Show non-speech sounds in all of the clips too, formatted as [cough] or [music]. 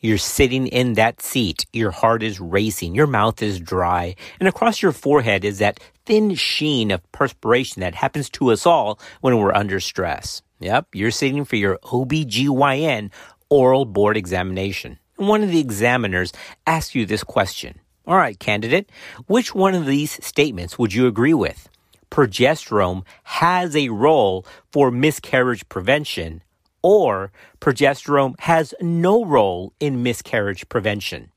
You're sitting in that seat. Your heart is racing. Your mouth is dry. And across your forehead is that thin sheen of perspiration that happens to us all when we're under stress. Yep, you're sitting for your OBGYN oral board examination. And one of the examiners asks you this question. All right, candidate, which one of these statements would you agree with? Progesterone has a role for miscarriage prevention or progesterone has no role in miscarriage prevention?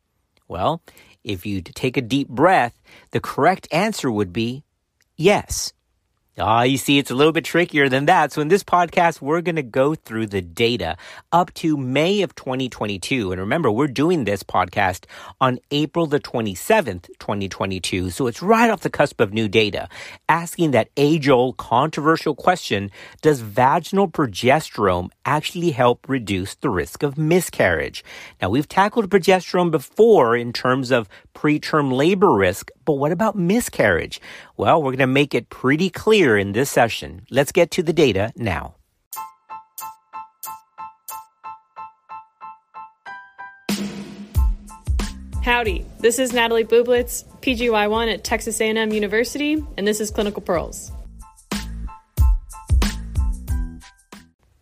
Well, if you take a deep breath, the correct answer would be yes. Ah, you see, it's a little bit trickier than that. So in this podcast, we're going to go through the data up to May of 2022. And remember, we're doing this podcast on April the 27th, 2022. So it's right off the cusp of new data, asking that age old controversial question, does vaginal progesterone actually help reduce the risk of miscarriage? Now, we've tackled progesterone before in terms of preterm labor risk, but what about miscarriage? Well, we're going to make it pretty clear in this session. Let's get to the data now. Howdy, this is Natalie Bublitz, PGY1 at Texas A&M University, and this is Clinical Pearls.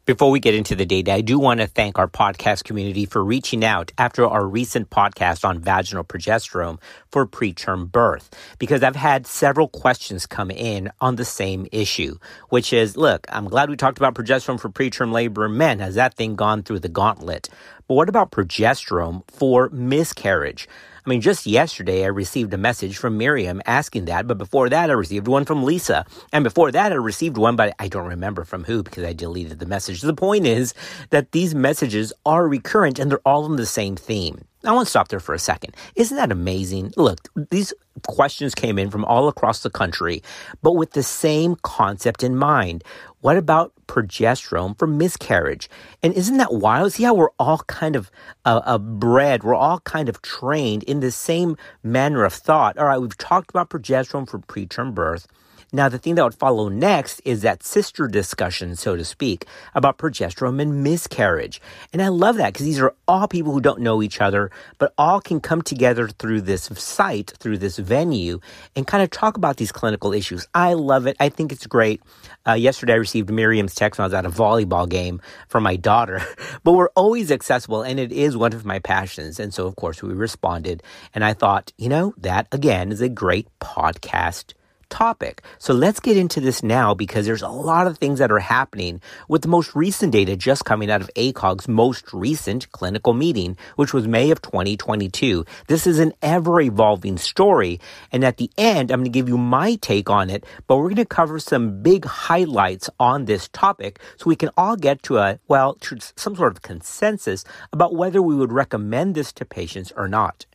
Before we get into the data, I do want to thank our podcast community for reaching out after our recent podcast on vaginal progesterone for preterm birth, because I've had several questions come in on the same issue, which is, look, I'm glad we talked about progesterone for preterm labor in men. Has that thing gone through the gauntlet? But what about progesterone for miscarriage? I mean, just yesterday I received a message from Miriam asking that, but before that I received one from Lisa. And before that I received one, but I don't remember from who because I deleted the message. The point is that these messages are recurrent and they're all on the same theme. I want to stop there for a second. Isn't that amazing? Look, these questions came in from all across the country, but with the same concept in mind. What about progesterone for miscarriage? And isn't that wild? See how we're all kind of uh, uh, bred, we're all kind of trained in the same manner of thought. All right, we've talked about progesterone for preterm birth. Now, the thing that would follow next is that sister discussion, so to speak, about progesterone and miscarriage. And I love that because these are all people who don't know each other, but all can come together through this site, through this venue, and kind of talk about these clinical issues. I love it. I think it's great. Uh, yesterday, I received Miriam's text when I was at a volleyball game for my daughter, [laughs] but we're always accessible, and it is one of my passions. And so, of course, we responded. And I thought, you know, that again is a great podcast topic. So let's get into this now because there's a lot of things that are happening with the most recent data just coming out of ACOG's most recent clinical meeting, which was May of 2022. This is an ever evolving story. And at the end, I'm going to give you my take on it, but we're going to cover some big highlights on this topic so we can all get to a, well, to some sort of consensus about whether we would recommend this to patients or not.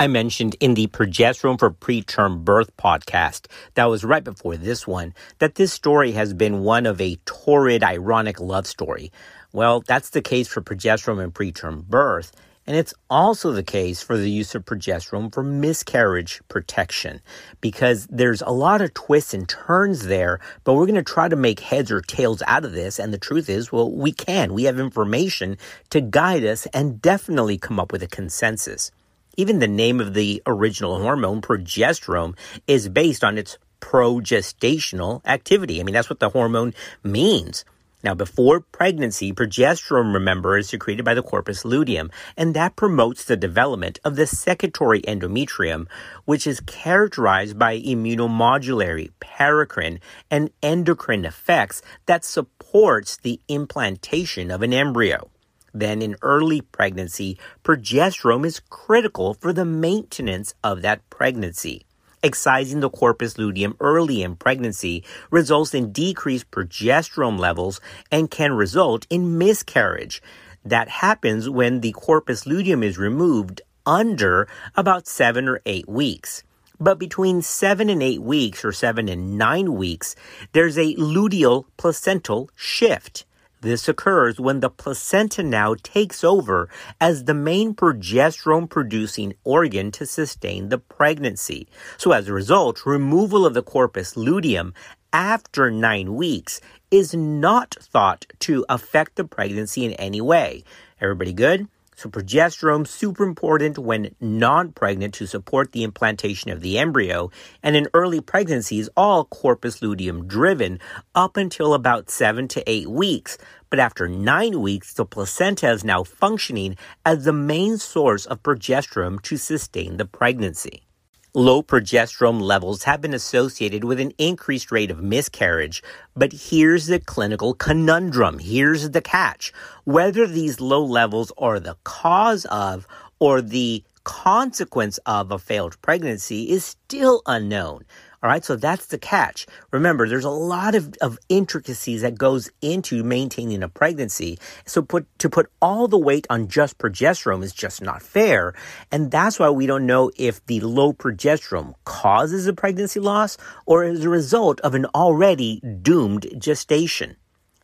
I mentioned in the Progesterone for Preterm Birth podcast that was right before this one that this story has been one of a torrid, ironic love story. Well, that's the case for progesterone and preterm birth. And it's also the case for the use of progesterone for miscarriage protection because there's a lot of twists and turns there, but we're going to try to make heads or tails out of this. And the truth is, well, we can. We have information to guide us and definitely come up with a consensus. Even the name of the original hormone, progesterone, is based on its progestational activity. I mean, that's what the hormone means. Now, before pregnancy, progesterone, remember, is secreted by the corpus luteum, and that promotes the development of the secretory endometrium, which is characterized by immunomodulatory, paracrine, and endocrine effects that supports the implantation of an embryo. Then in early pregnancy, progesterone is critical for the maintenance of that pregnancy. Excising the corpus luteum early in pregnancy results in decreased progesterone levels and can result in miscarriage. That happens when the corpus luteum is removed under about seven or eight weeks. But between seven and eight weeks, or seven and nine weeks, there's a luteal placental shift. This occurs when the placenta now takes over as the main progesterone producing organ to sustain the pregnancy. So as a result, removal of the corpus luteum after nine weeks is not thought to affect the pregnancy in any way. Everybody good? So progesterone super important when non-pregnant to support the implantation of the embryo and in early pregnancies all corpus luteum driven up until about 7 to 8 weeks. But after 9 weeks the placenta is now functioning as the main source of progesterone to sustain the pregnancy. Low progesterone levels have been associated with an increased rate of miscarriage, but here's the clinical conundrum. Here's the catch. Whether these low levels are the cause of or the consequence of a failed pregnancy is still unknown. All right, so that's the catch. Remember, there's a lot of, of intricacies that goes into maintaining a pregnancy. So put to put all the weight on just progesterone is just not fair. And that's why we don't know if the low progesterone causes a pregnancy loss or is a result of an already doomed gestation.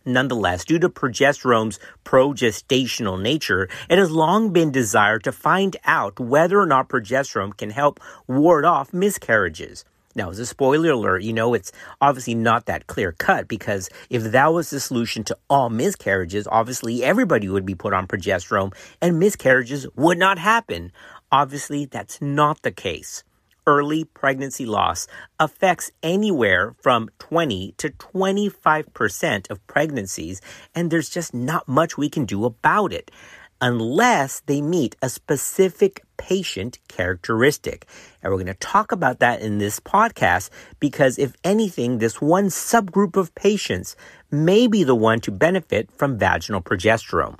Nonetheless, due to progesterone's progestational nature, it has long been desired to find out whether or not progesterone can help ward off miscarriages. Now, as a spoiler alert, you know, it's obviously not that clear cut because if that was the solution to all miscarriages, obviously everybody would be put on progesterone and miscarriages would not happen. Obviously, that's not the case. Early pregnancy loss affects anywhere from 20 to 25% of pregnancies, and there's just not much we can do about it unless they meet a specific patient characteristic. And we're going to talk about that in this podcast because, if anything, this one subgroup of patients may be the one to benefit from vaginal progesterone.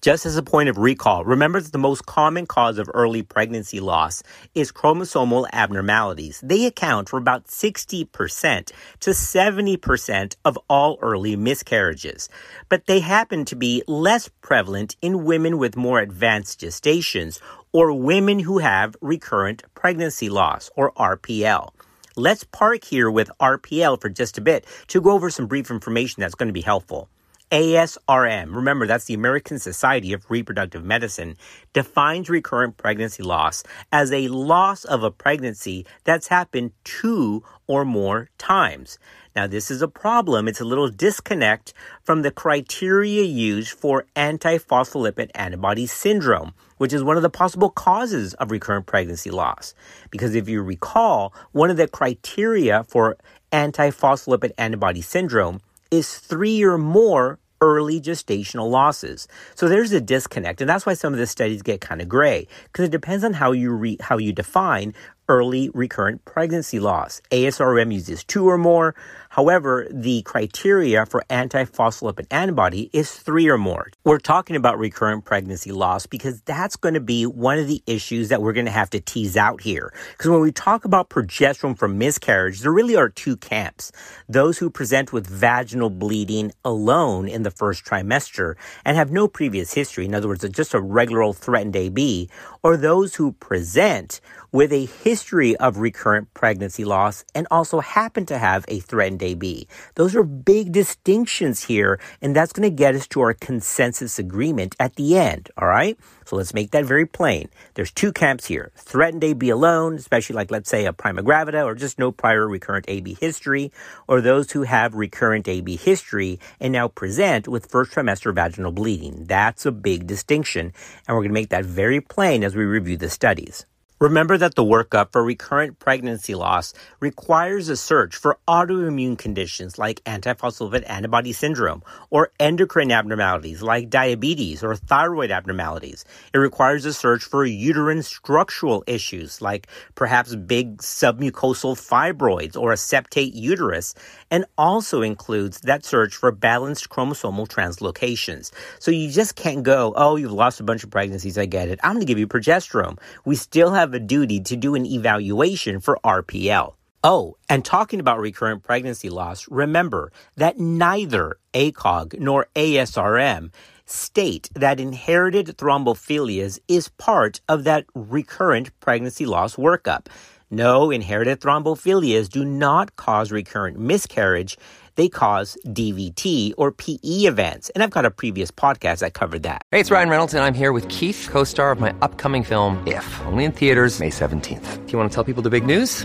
Just as a point of recall, remember that the most common cause of early pregnancy loss is chromosomal abnormalities. They account for about 60% to 70% of all early miscarriages. But they happen to be less prevalent in women with more advanced gestations or women who have recurrent pregnancy loss or RPL. Let's park here with RPL for just a bit to go over some brief information that's going to be helpful. ASRM, remember that's the American Society of Reproductive Medicine, defines recurrent pregnancy loss as a loss of a pregnancy that's happened two or more times. Now, this is a problem. It's a little disconnect from the criteria used for antiphospholipid antibody syndrome, which is one of the possible causes of recurrent pregnancy loss. Because if you recall, one of the criteria for antiphospholipid antibody syndrome is three or more early gestational losses. So there's a disconnect, and that's why some of the studies get kind of gray because it depends on how you re- how you define early recurrent pregnancy loss. ASRM uses two or more. However, the criteria for antiphospholipid antibody is three or more. We're talking about recurrent pregnancy loss because that's going to be one of the issues that we're going to have to tease out here. Because when we talk about progesterone for miscarriage, there really are two camps. Those who present with vaginal bleeding alone in the first trimester and have no previous history, in other words, just a regular old threatened AB, or those who present with a history of recurrent pregnancy loss and also happen to have a threatened AB. Those are big distinctions here, and that's going to get us to our consensus agreement at the end, all right? So let's make that very plain. There's two camps here. Threatened AB alone, especially like let's say a prima gravida or just no prior recurrent AB history, or those who have recurrent AB history and now present with first trimester vaginal bleeding. That's a big distinction, and we're going to make that very plain as we review the studies. Remember that the workup for recurrent pregnancy loss requires a search for autoimmune conditions like antiphospholipid antibody syndrome or endocrine abnormalities like diabetes or thyroid abnormalities. It requires a search for uterine structural issues like perhaps big submucosal fibroids or a septate uterus and also includes that search for balanced chromosomal translocations. So you just can't go, oh, you've lost a bunch of pregnancies. I get it. I'm going to give you progesterone. We still have have a duty to do an evaluation for RPL. Oh, and talking about recurrent pregnancy loss, remember that neither ACOG nor ASRM state that inherited thrombophilias is part of that recurrent pregnancy loss workup. No, inherited thrombophilias do not cause recurrent miscarriage they cause DVT or PE events. And I've got a previous podcast that covered that. Hey, it's Ryan Reynolds, and I'm here with Keith, co star of my upcoming film, If, only in theaters, May 17th. Do you want to tell people the big news?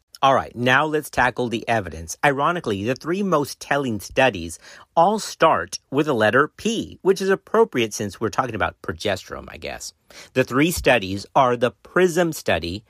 All right, now let's tackle the evidence. Ironically, the three most telling studies all start with the letter P, which is appropriate since we're talking about progesterone, I guess. The three studies are the PRISM study,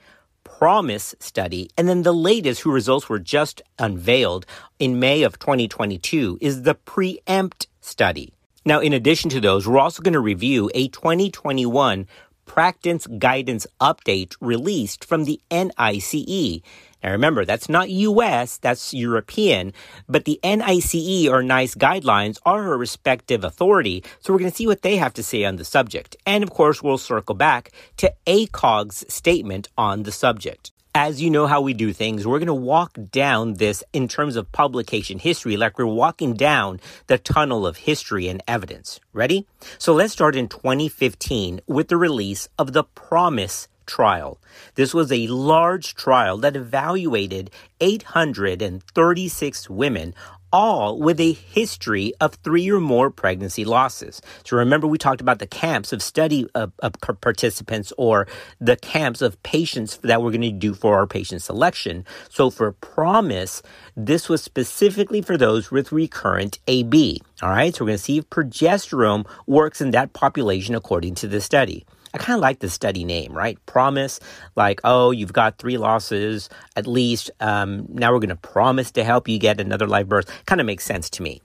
PROMISE study, and then the latest, whose results were just unveiled in May of 2022, is the PREEMPT study. Now, in addition to those, we're also going to review a 2021 practice guidance update released from the NICE. Now remember, that's not US, that's European, but the NICE or NICE guidelines are a respective authority, so we're going to see what they have to say on the subject. And of course, we'll circle back to ACOG's statement on the subject. As you know how we do things, we're going to walk down this in terms of publication history, like we're walking down the tunnel of history and evidence. Ready? So let's start in 2015 with the release of the Promise trial. This was a large trial that evaluated 836 women all with a history of three or more pregnancy losses. So remember, we talked about the camps of study of, of participants or the camps of patients that we're going to do for our patient selection. So for PROMISE, this was specifically for those with recurrent AB. All right, so we're going to see if progesterone works in that population according to the study. I kind of like the study name, right? Promise, like, oh, you've got three losses at least. Um, now we're going to promise to help you get another live birth. Kind of makes sense to me.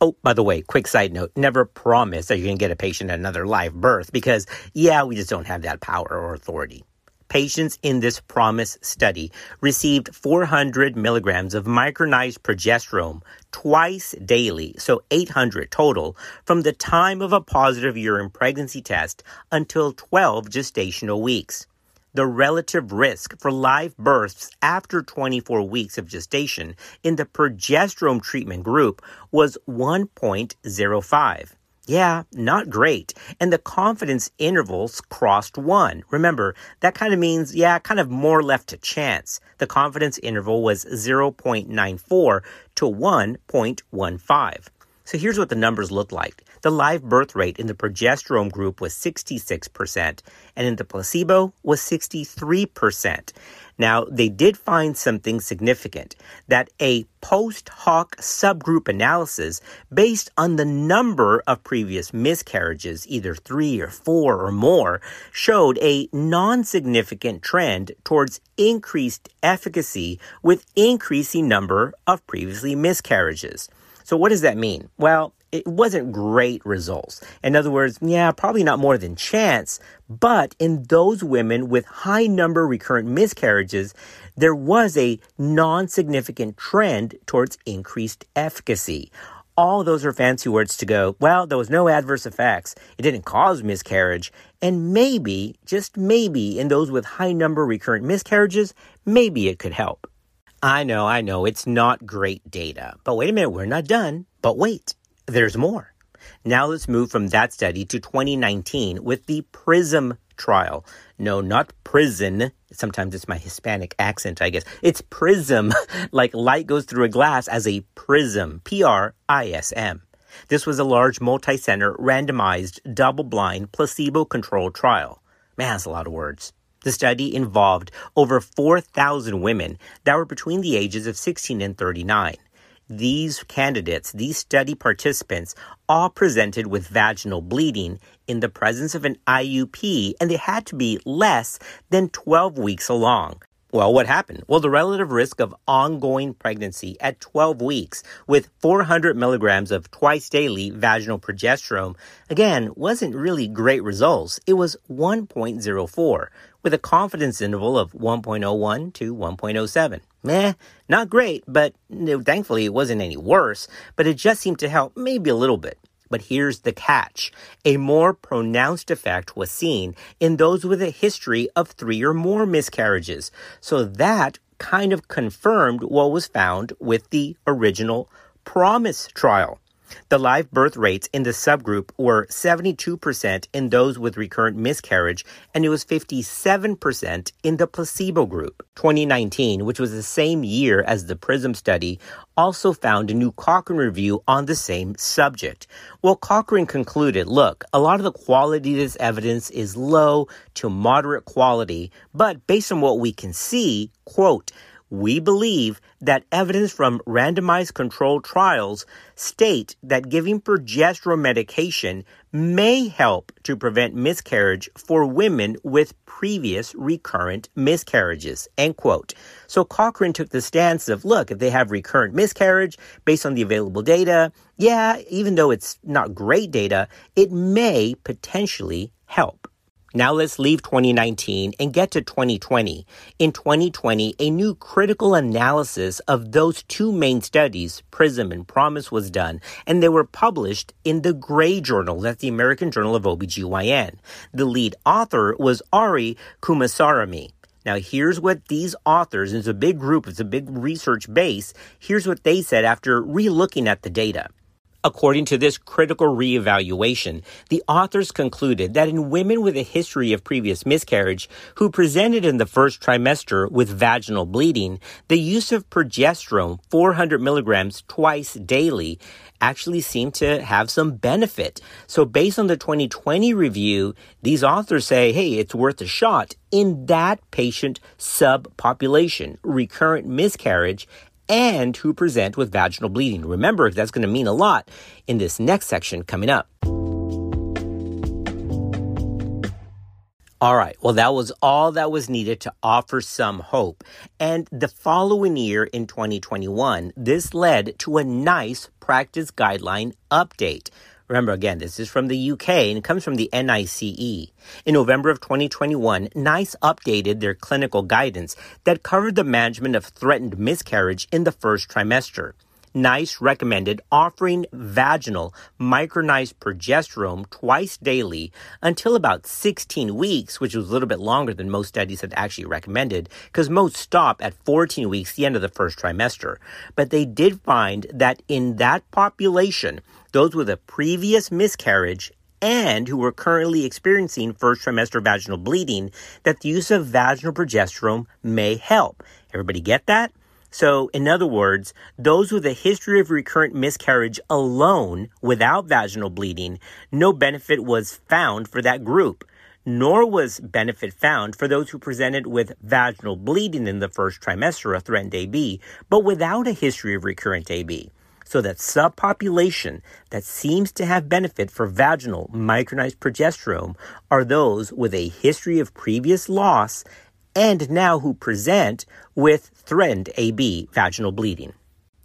Oh, by the way, quick side note never promise that you're going to get a patient another live birth because, yeah, we just don't have that power or authority. Patients in this PROMISE study received 400 milligrams of micronized progesterone twice daily, so 800 total, from the time of a positive urine pregnancy test until 12 gestational weeks. The relative risk for live births after 24 weeks of gestation in the progesterone treatment group was 1.05. Yeah, not great. And the confidence intervals crossed one. Remember, that kind of means, yeah, kind of more left to chance. The confidence interval was 0.94 to 1.15. So here's what the numbers look like. The live birth rate in the progesterone group was 66%, and in the placebo was 63%. Now, they did find something significant that a post hoc subgroup analysis based on the number of previous miscarriages, either three or four or more, showed a non significant trend towards increased efficacy with increasing number of previously miscarriages. So what does that mean? Well, it wasn't great results. In other words, yeah, probably not more than chance, but in those women with high number recurrent miscarriages, there was a non-significant trend towards increased efficacy. All those are fancy words to go, well, there was no adverse effects. It didn't cause miscarriage. And maybe, just maybe, in those with high number recurrent miscarriages, maybe it could help. I know, I know, it's not great data. But wait a minute, we're not done. But wait. There's more. Now let's move from that study to 2019 with the PRISM trial. No, not prison. Sometimes it's my Hispanic accent, I guess. It's prism, [laughs] like light goes through a glass as a prism. P R I S M. This was a large multi-center randomized double-blind placebo-controlled trial. Man, that's a lot of words. The study involved over 4,000 women that were between the ages of 16 and 39 these candidates, these study participants, all presented with vaginal bleeding in the presence of an IUP, and they had to be less than 12 weeks along. Well, what happened? Well, the relative risk of ongoing pregnancy at 12 weeks with 400 milligrams of twice daily vaginal progesterone, again, wasn't really great results. It was 1.04 with a confidence interval of 1.01 to 1.07. Meh, not great, but thankfully it wasn't any worse, but it just seemed to help maybe a little bit. But here's the catch. A more pronounced effect was seen in those with a history of three or more miscarriages. So that kind of confirmed what was found with the original PROMISE trial. The live birth rates in the subgroup were 72% in those with recurrent miscarriage, and it was 57% in the placebo group. 2019, which was the same year as the PRISM study, also found a new Cochrane review on the same subject. Well, Cochrane concluded, look, a lot of the quality of this evidence is low to moderate quality, but based on what we can see, quote, we believe that evidence from randomized controlled trials state that giving progesterone medication may help to prevent miscarriage for women with previous recurrent miscarriages. End quote. So Cochrane took the stance of, look, if they have recurrent miscarriage based on the available data, yeah, even though it's not great data, it may potentially help. Now let's leave 2019 and get to 2020. In 2020, a new critical analysis of those two main studies, PRISM and PROMISE, was done, and they were published in the Gray Journal, that's the American Journal of OBGYN. The lead author was Arri Coomarasamy. Now, here's what these authors, and it's a big group, it's a big research base, here's what they said after relooking at the data. According to this critical reevaluation, the authors concluded that in women with a history of previous miscarriage who presented in the first trimester with vaginal bleeding, the use of progesterone 400 milligrams twice daily actually seemed to have some benefit. So based on the 2020 review, these authors say, hey, it's worth a shot in that patient subpopulation, recurrent miscarriage and who present with vaginal bleeding. Remember, that's going to mean a lot in this next section coming up. All right. Well, that was all that was needed to offer some hope. And the following year in 2021, this led to a NICE practice guideline update. Remember, again, this is from the UK and it comes from the NICE. In November of 2021, NICE updated their clinical guidance that covered the management of threatened miscarriage in the first trimester. NICE recommended offering vaginal micronized progesterone twice daily until about 16 weeks, which was a little bit longer than most studies had actually recommended, because most stop at 14 weeks, the end of the first trimester. But they did find that in that population, those with a previous miscarriage and who were currently experiencing first trimester vaginal bleeding, that the use of vaginal progesterone may help. Everybody get that? So, in other words, those with a history of recurrent miscarriage alone without vaginal bleeding, no benefit was found for that group. Nor was benefit found for those who presented with vaginal bleeding in the first trimester of threatened AB, but without a history of recurrent AB. So that subpopulation that seems to have benefit for vaginal micronized progesterone are those with a history of previous loss and now who present with threatened AB vaginal bleeding.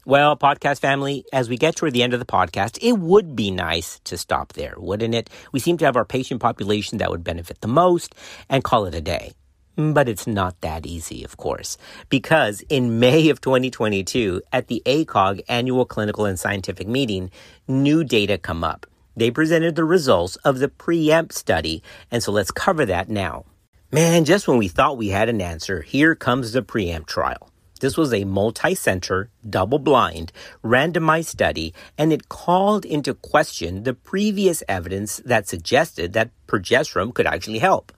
Well, podcast family, as we get toward the end of the podcast, it would be nice to stop there, wouldn't it? We seem to have our patient population that would benefit the most and call it a day. But it's not that easy, of course, because in [laughs] May of 2022, at the ACOG annual clinical and scientific meeting, new data come up. They presented the results of the preempt study, and so let's cover that now. Man, just when we thought we had an answer, here comes the preempt trial. This was a multi center, double blind, randomized study, and it called into question the previous evidence that suggested that progesterone could actually help.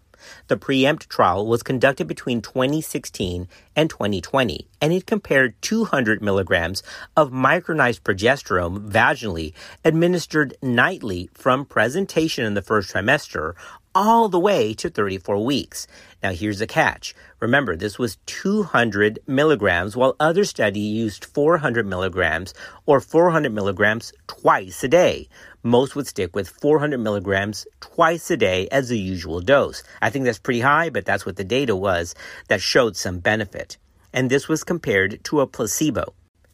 The preempt trial was conducted between 2016 and 2020, and it compared 200 milligrams of micronized progesterone vaginally administered nightly from presentation in the first trimester all the way to 34 weeks. Now here's the catch. Remember, this was 200 milligrams, while other study used 400 milligrams or 400 milligrams twice a day. Most would stick with 400 milligrams twice a day as the usual dose. I think that's pretty high, but that's what the data was that showed some benefit. And this was compared to a placebo.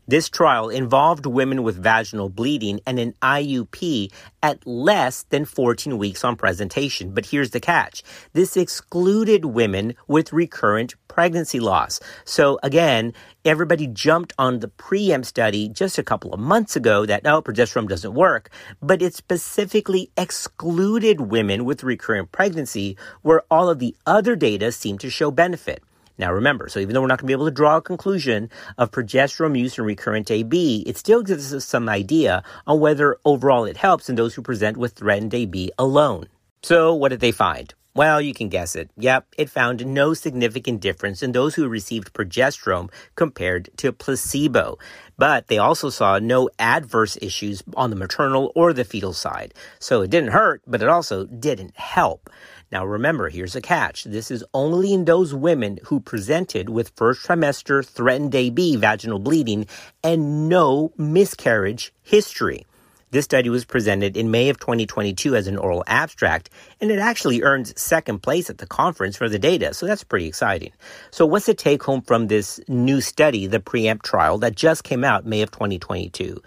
This trial involved women with vaginal bleeding and an IUP at less than 14 weeks on presentation. But here's the catch. This excluded women with recurrent pregnancy loss. So again, everybody jumped on the preempt study just a couple of months ago that, oh, progesterone doesn't work, but it specifically excluded women with recurrent pregnancy where all of the other data seemed to show benefit. Now remember, so even though we're not going to be able to draw a conclusion of progesterone use in recurrent AB, it still gives us some idea on whether overall it helps in those who present with threatened AB alone. So what did they find? Well, you can guess it. Yep, it found no significant difference in those who received progesterone compared to placebo. But they also saw no adverse issues on the maternal or the fetal side. So it didn't hurt, but it also didn't help. Now remember, here's a catch. This is only in those women who presented with first trimester threatened AB vaginal bleeding and no miscarriage history. This study was presented in May of 2022 as an oral abstract, and it actually earned second place at the conference for the data, so that's pretty exciting. So what's the take home from this new study, the preempt trial that just came out May of 2022?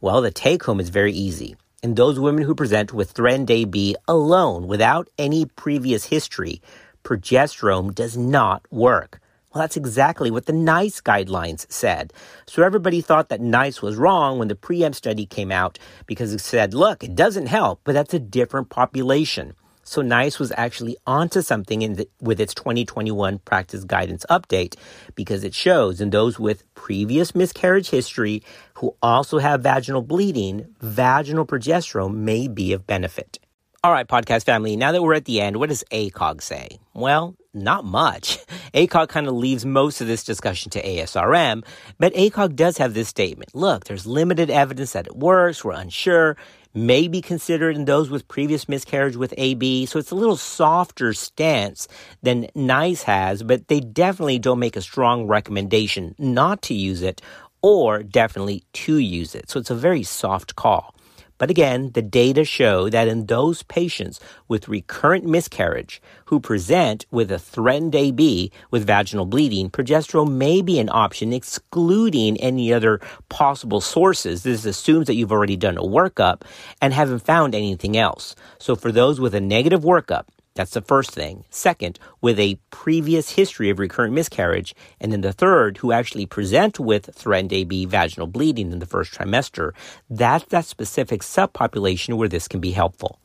Well, the take home is very easy in those women who present with threatened AB alone without any previous history, progesterone does not work. Well, that's exactly what the NICE guidelines said. So everybody thought that NICE was wrong when the preempt study came out because it said, look, it doesn't help, but that's a different population. So NICE was actually onto something the, with its 2021 practice guidance update because it shows in those with previous miscarriage history who also have vaginal bleeding, vaginal progesterone may be of benefit. All right, podcast family, now that we're at the end, what does ACOG say? Well, not much. [laughs] ACOG kind of leaves most of this discussion to ASRM, but ACOG does have this statement. Look, there's limited evidence that it works. We're unsure may be considered in those with previous miscarriage with AB. So it's a little softer stance than NICE has, but they definitely don't make a strong recommendation not to use it or definitely to use it. So it's a very soft call. But again, the data show that in those patients with recurrent miscarriage who present with a threatened AB with vaginal bleeding, progesterone may be an option, excluding any other possible sources. This assumes that you've already done a workup and haven't found anything else. So for those with a negative workup, that's the first thing. Second, with a previous history of recurrent miscarriage. And then the third, who actually present with threatened AB vaginal bleeding in the first trimester. That's that specific subpopulation where this can be helpful.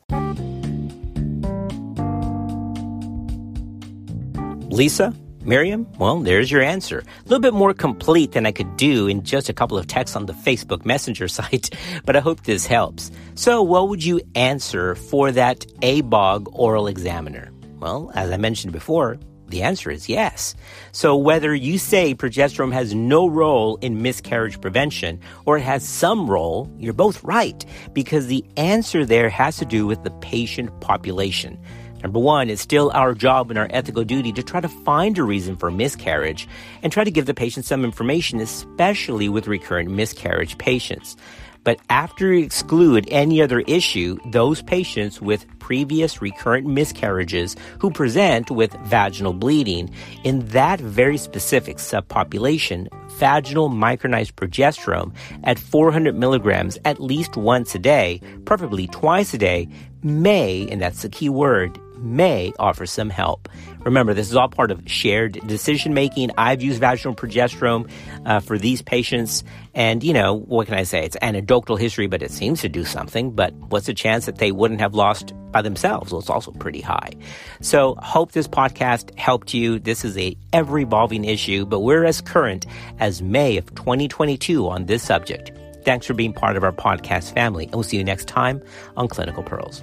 Lisa, Miriam, well, there's your answer. A little bit more complete than I could do in just a couple of texts on the Facebook Messenger [laughs] site, but I hope this helps. So, what would you answer for that ABOG oral examiner? Well, as I mentioned before, the answer is yes. So whether you say progesterone has no role in miscarriage prevention or it has some role, you're both right because the answer there has to do with the patient population. Number one, it's still our job and our ethical duty to try to find a reason for miscarriage and try to give the patient some information, especially with recurrent miscarriage patients. But after you exclude any other issue, those patients with previous recurrent miscarriages who present with vaginal bleeding, in that very specific subpopulation, vaginal micronized progesterone at 400 milligrams at least once a day, preferably twice a day, may, and that's the key word, may offer some help. Remember, this is all part of shared decision making. I've used vaginal progesterone uh, for these patients, and you know, what can I say? It's anecdotal history, but it seems to do something. But what's the chance that they wouldn't have lost by themselves? Well, it's also pretty high. So, hope this podcast helped you. This is a ever evolving issue, but we're as current as May of 2022 on this subject. Thanks for being part of our podcast family, and we'll see you next time on Clinical Pearls.